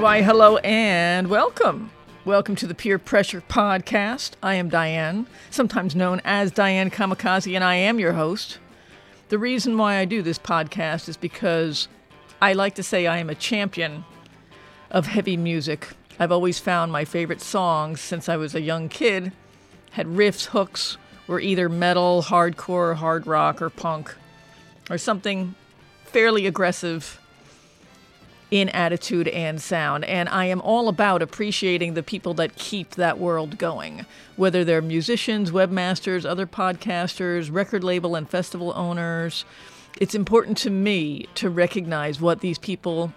Why, hello and welcome. Welcome to the Peer Pressure Podcast. I am Diane, sometimes known as Diane Kamikaze, and I am your host. The reason why I do this podcast is because I like to say I am a champion of heavy music. I've always found my favorite songs since I was a young kid had riffs, hooks, were either metal, hardcore, hard rock, or punk, or something fairly aggressive in attitude and sound. And I am all about appreciating the people that keep that world going, whether they're musicians, webmasters, other podcasters, record label and festival owners. It's important to me to recognize what these people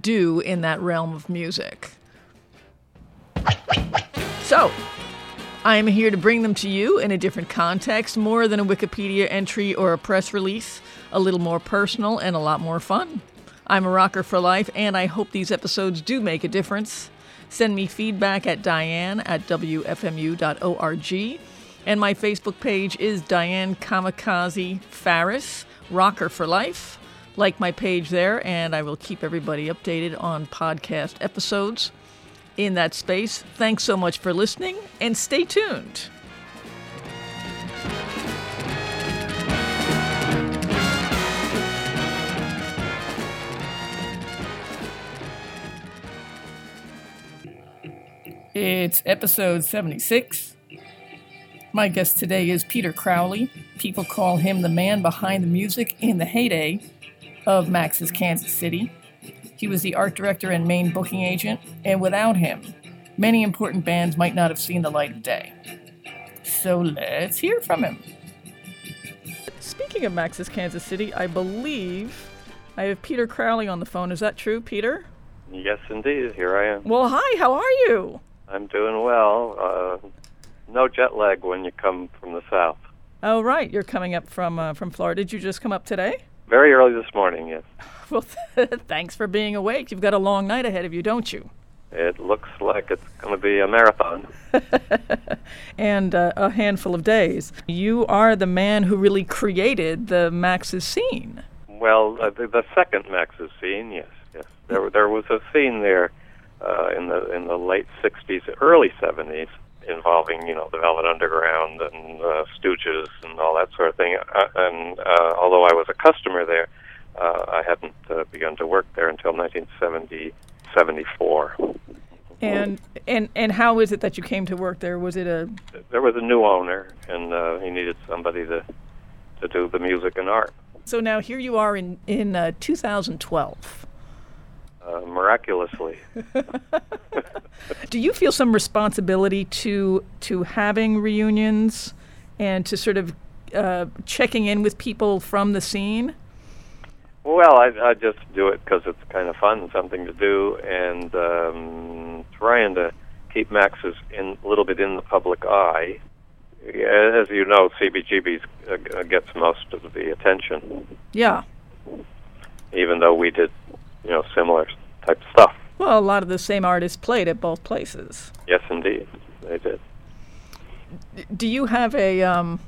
do in that realm of music. So, I am here to bring them to you in a different context, more than a Wikipedia entry or a press release, a little more personal and a lot more fun. I'm a rocker for life, and I hope these episodes do make a difference. Send me feedback at diane at wfmu.org. And my Facebook page is Diane Kamikaze Farris, Rocker for Life. Like my page there, and I will keep everybody updated on podcast episodes in that space. Thanks so much for listening, and stay tuned. It's episode 76. My guest today is Peter Crowley. People call him the man behind the music in the heyday of Max's Kansas City. He was the art director and main booking agent, and without him, many important bands might not have seen the light of day. So let's hear from him. Speaking of Max's Kansas City, I believe I have Peter Crowley on the phone. Is that true, Peter? Yes, indeed. Here I am. Well, hi, how are you? I'm doing well. Uh, no jet lag when you come from the south. Oh, right. You're coming up from uh, from Florida. Did you just come up today? Very early this morning, yes. Well, thanks for being awake. You've got a long night ahead of you, don't you? It looks like it's going to be a marathon. and uh, a handful of days. You are the man who really created the Max's scene. Well, uh, the, the second Max's scene, yes, yes. There, there was a scene there uh, in the in the late '60s, early '70s, involving you know the Velvet Underground and uh, Stooges and all that sort of thing. Uh, and uh, although I was a customer there, uh, I hadn't uh, begun to work there until 1974. And and and how is it that you came to work there? Was it a There was a new owner, and uh, he needed somebody to to do the music and art. so now here you are in in uh, 2012. Uh, miraculously, Do you feel some responsibility to to having reunions and to sort of uh, checking in with people from the scene? well, I, I just do it because it's kind of fun, something to do, and um, trying to keep Max's in a little bit in the public eye. As you know, CBGB's uh, gets most of the attention, Yeah. even though we did, you know, similar type of stuff. Well, a lot of the same artists played at both places. Yes, indeed, they did. Do you have a um,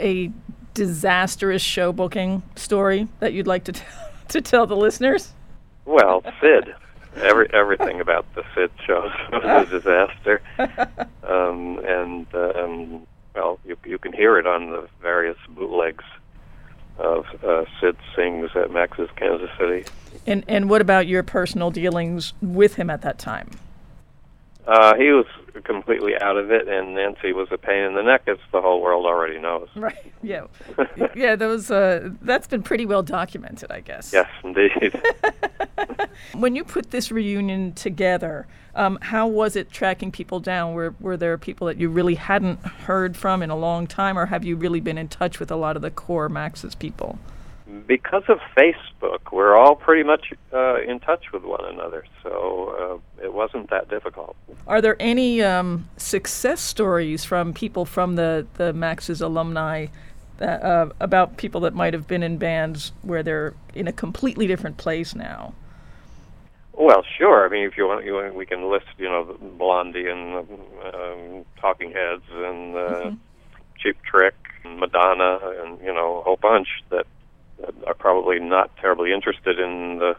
a disastrous show booking story that you'd like to t- to tell the listeners? Well, Sid. Every everything about the Sid shows was a disaster, um, and um, well, you you can hear it on the various bootlegs of uh, Sid sings at Max's Kansas City. And and what about your personal dealings with him at that time? Uh, he was completely out of it, and Nancy was a pain in the neck, as the whole world already knows. Right. Yeah. yeah. Those. Uh, that's been pretty well documented, I guess. Yes, indeed. When you put this reunion together, um, how was it tracking people down? Were were there people that you really hadn't heard from in a long time, or have you really been in touch with a lot of the core Max's people? Because of Facebook, we're all pretty much uh, in touch with one another, so uh, it wasn't that difficult. Are there any um, success stories from people from the, the Max's alumni that, uh, about people that might have been in bands where they're in a completely different place now? Well, sure. I mean, if you want, you want we can list, you know, Blondie and um, Talking Heads and uh, Cheap Trick, and Madonna, and you know, a whole bunch that are probably not terribly interested in the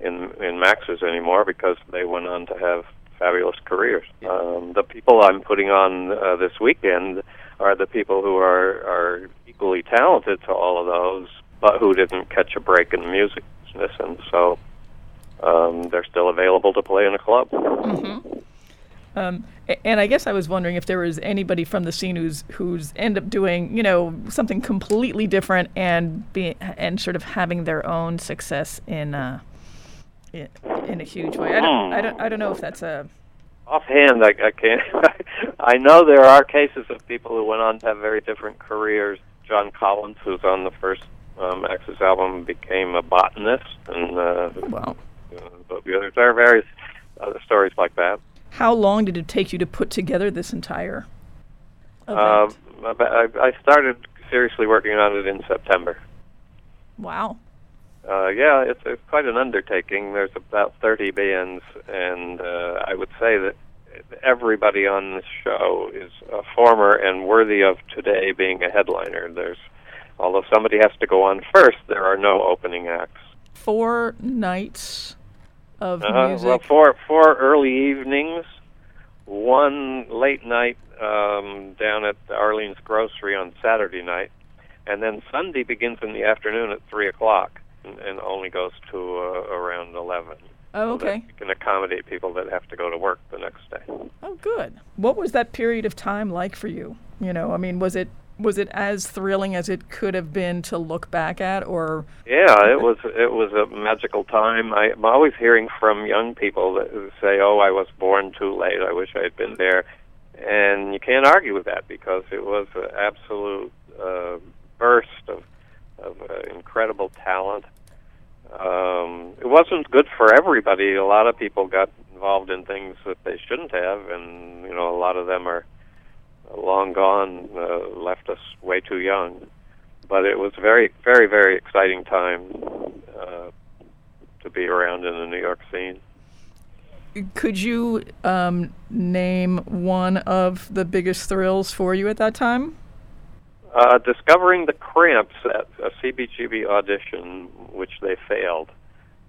in in Max's anymore because they went on to have fabulous careers. Um, the people I'm putting on uh, this weekend are the people who are are equally talented to all of those, but who didn't catch a break in the music business, and so um, they're still available to play in a club. Mm-hmm. Um, and I guess I was wondering if there was anybody from the scene who's who's end up doing you know something completely different and be and sort of having their own success in uh, in, in a huge way. I don't, I don't I don't know if that's a offhand I, I can't. I know there are cases of people who went on to have very different careers. John Collins, who's on the first um, Max's album, became a botanist, and uh, oh, wow. Uh, but there are various other stories like that. How long did it take you to put together this entire event? Uh, I started seriously working on it in September. Wow. Uh, yeah, it's, it's quite an undertaking. There's about 30 bands, and uh, I would say that everybody on this show is a former and worthy of today being a headliner. There's, although somebody has to go on first, there are no opening acts. Four nights of uh, music. Well, four four early evenings, one late night um, down at the Arlene's Grocery on Saturday night, and then Sunday begins in the afternoon at three o'clock and, and only goes to uh, around eleven. Oh, okay. So you can accommodate people that have to go to work the next day. Oh, good. What was that period of time like for you? You know, I mean, was it was it as thrilling as it could have been to look back at or? Yeah it was it was a magical time. I, i'm always hearing from young people that say oh i was born too late. I wish i had been there. And you can't argue with that because it was an absolute uh, burst of of uh, incredible talent. Um it wasn't good for everybody. A lot of people got involved in things that they shouldn't have and you know a lot of them are long gone, uh, left us way too young. But it was very, very, very exciting time uh, to be around in the New York scene. Could you um, name one of the biggest thrills for you at that time? Uh, discovering the Cramps at a CBGB audition, which they failed,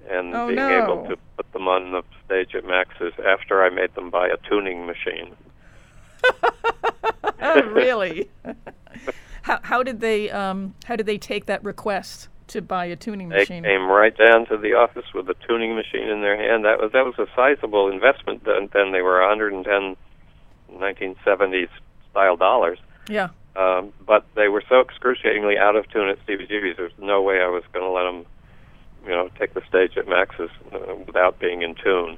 and oh, being no. able to put them on the stage at Max's after I made them buy a tuning machine. Oh, really? how how did they um how did they take that request to buy a tuning machine? They came right down to the office with a tuning machine in their hand. That was that was a sizable investment. Then, then they were 110 1970s style dollars. Yeah. Um, but they were so excruciatingly out of tune at CBGB's. There's no way I was going to let them, you know, take the stage at Max's uh, without being in tune.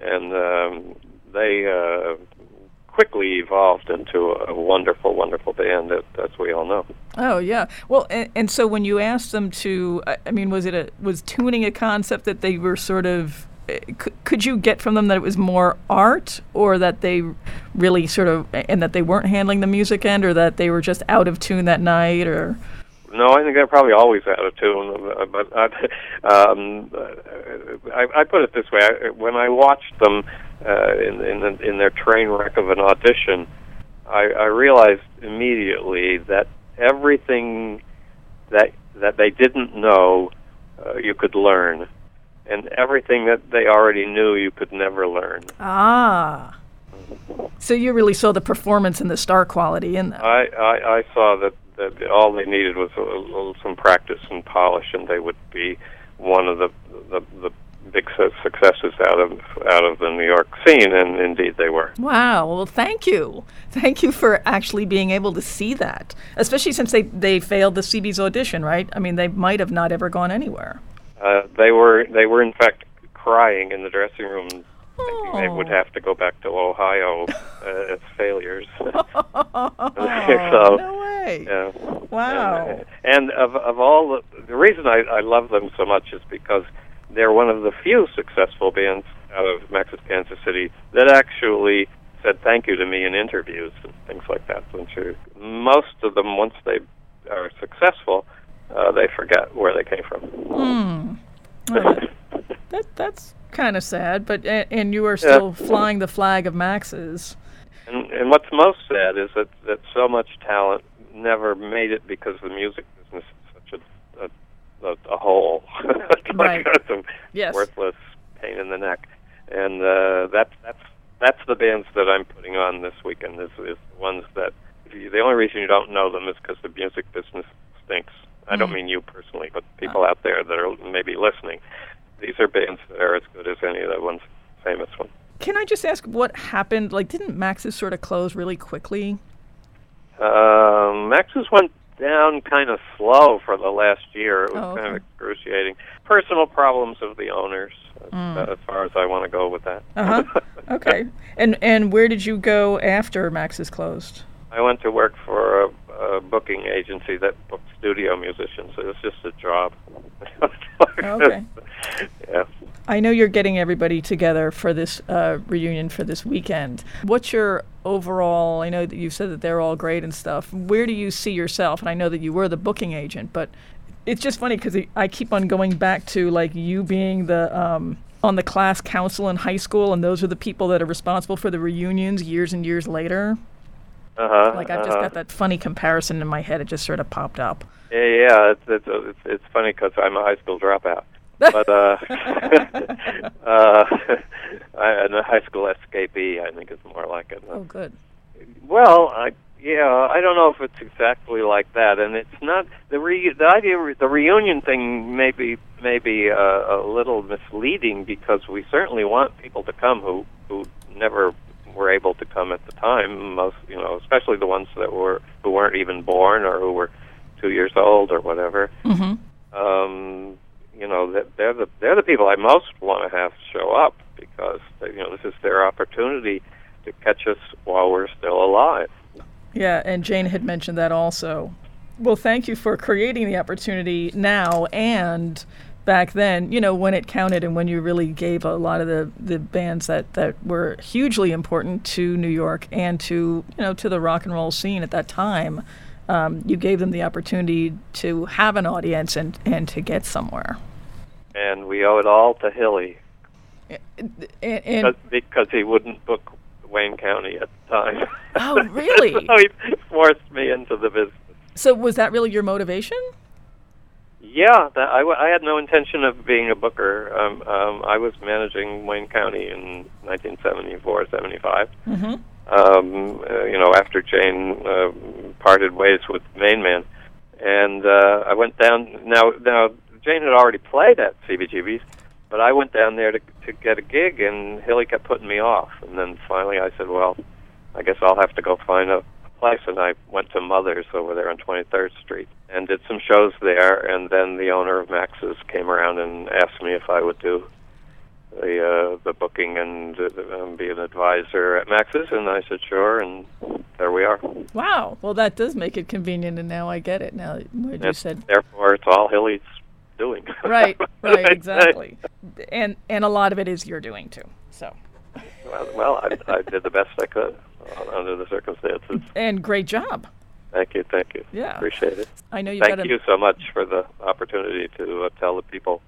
And um, they uh, quickly evolved into a wonderful, wonderful band, that, as we all know. Oh yeah. Well, and, and so when you asked them to, I mean, was it a was tuning a concept that they were sort of eh, could you get from them that it was more art or that they really sort of and that they weren't handling the music end or that they were just out of tune that night or no, I think they're probably always out of tune. Uh, uh, but I, uh, um, I, I put it this way: I, when I watched them uh, in in, in their train wreck of an audition, I, I realized immediately that everything that that they didn't know, uh, you could learn and everything that they already knew you could never learn. Ah. So you really saw the performance and the star quality in them. I, I, I saw that, that all they needed was a, little, some practice and polish, and they would be one of the the, the big successes out of out of the New York scene, and indeed they were. Wow! Well, thank you, thank you for actually being able to see that, especially since they they failed the CB's audition, right? I mean, they might have not ever gone anywhere. Uh, they were they were in fact crying in the dressing room, thinking oh. they would have to go back to Ohio uh, as failures. so, no way! Yeah. Wow! And, and of of all the, the reason I, I love them so much is because they're one of the few successful bands out of Max's Kansas City that actually said thank you to me in interviews and things like that. Most of them, once they are successful, uh, they forget where they came from. Well, that, that's kind of sad, but and you are still yeah. flying the flag of Max's. And, and what's most sad is that that so much talent never made it because the music business a, a, hole, Right. Yes. worthless pain in the neck, and uh, that's that's that's the bands that I'm putting on this weekend. Is, is the ones that you, the only reason you don't know them is because the music business stinks. I don't Mm. mean you personally, but people out there that are maybe listening. These are bands that are as good as any of the ones famous ones. Can I just ask what happened? Like, didn't Max's sort of close really quickly? Um, Max's went down kind of slow for the last year. It was Oh, kind of okay. excruciating. Problems of the owners, Mm. uh, as far as I want to go with that. Uh huh. okay. And and where did you go after Max's closed? I went to work for a, a booking agency that booked studio musicians. So was just a job. Okay. yeah. I know you're getting everybody together for this uh, reunion for this weekend. What's your overall? I know that you've said that they're all great and stuff. Where do you see yourself? And I know that you were the booking agent, but it's just funny because I keep on going back to like you being the um, on the class council in high school, and those are the people that are responsible for the reunions years and years later. Uh huh. Like I've just got that funny comparison in my head. It just sort of popped up. Yeah, yeah. It's it's it's, it's funny because I'm a high school dropout. but uh, uh, I, I'm a high school escapee. I think it's more like it. Oh, good. Well, I yeah, I don't know if it's exactly like that, and it's not the re the idea the reunion thing may be may be uh, a little misleading because we certainly want people to come who who never were able to come at the time. Most you know, especially the ones that were who weren't even born or who were two years old or whatever. Mm-hmm. Um, you know, that they're the they're the people I most want to have show up because they, you know this is their opportunity to catch us while we're still alive. Yeah, and Jayne had mentioned that also. Well, thank you for creating the opportunity now and back then, you know, when it counted and when you really gave a lot of the, the bands that, that were hugely important to New York and to, you know, to the rock and roll scene at that time. Um, you gave them the opportunity to have an audience and, and to get somewhere. and we owe it all to Hilly And, because, because he wouldn't book Wayne County at the time. Oh, really? so he forced me into the business. so was that really your motivation? Yeah, that, I, w- I had no intention of being a booker. Um, um, I was managing Wayne County in 1974, 75. Mm-hmm. Um, uh, you know, after Jayne uh, parted ways with MainMan, and uh, I went down. Now, now Jayne had already played at CBGB's, but I went down there to to get a gig, and Hilly kept putting me off. And then finally, I said, "Well, I guess I'll have to go find a place." And I went to Mother's over there on 23rd Street and did some shows there. And then the owner of Max's came around and asked me if I would do the uh, the booking and uh, um, be an advisor at Max's, and I said sure, and there we are. Wow. Well, that does make it convenient, and now I get it. Now, what you said. Therefore, it's all Hilly's doing. Right, right, exactly. And and a lot of it is you're doing too. So, well, well I, I did the best I could under the circumstances. and great job. Thank you, thank you. Yeah. appreciate it. I know you Thank got a you so much for the opportunity to uh, tell the people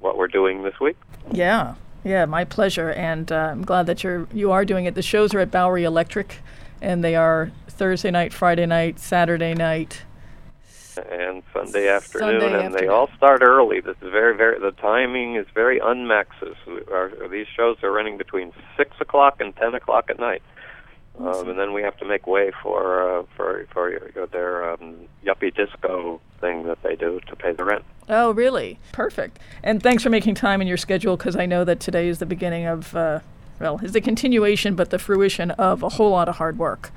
what we're doing this week. Yeah, yeah, my pleasure, and uh, I'm glad that you're you are doing it. The shows are at Bowery Electric, and they are Thursday night, Friday night, Saturday night. And Sunday afternoon, Sunday and they all start early. This is very, very. The timing is very unmaxes. Our, these shows are running between six o'clock and ten o'clock at night, um, and then we have to make way for uh, for for their um, yuppie disco thing that they do to pay the rent. Oh, really? Perfect. And thanks for making time in your schedule because I know that today is the beginning of, uh, well, is the continuation, but the fruition of a whole lot of hard work.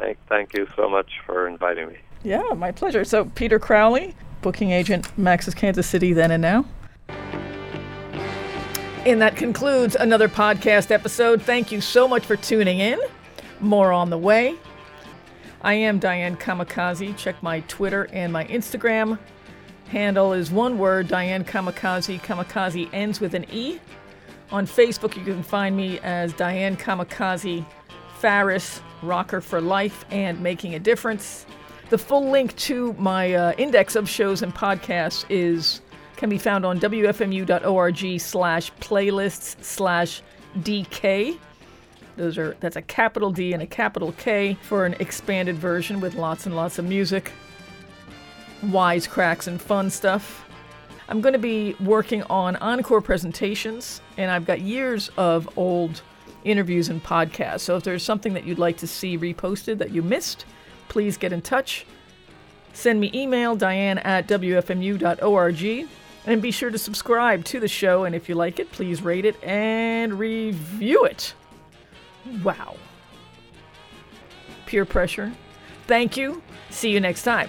Thank, thank you so much for inviting me. Yeah, my pleasure. So, Peter Crowley, booking agent, Max's Kansas City, then and now. And that concludes another podcast episode. Thank you so much for tuning in. More on the way. I am Diane Kamikaze. Check my Twitter and my Instagram. Handle is one word, Diane Kamikaze. Kamikaze ends with an E. On Facebook, you can find me as Diane Kamikaze Faris, Rocker for Life, and Making a Difference. The full link to my uh, index of shows and podcasts is can be found on wfmu.org slash playlists slash DK. Those are that's a capital D and a capital K for an expanded version with lots and lots of music, wisecracks and fun stuff. I'm going to be working on encore presentations, and I've got years of old interviews and podcasts. So if there's something that you'd like to see reposted that you missed, please get in touch. Send me email, diane at wfmu.org, and be sure to subscribe to the show. And if you like it, please rate it and review it. Wow. Peer pressure. Thank you. See you next time.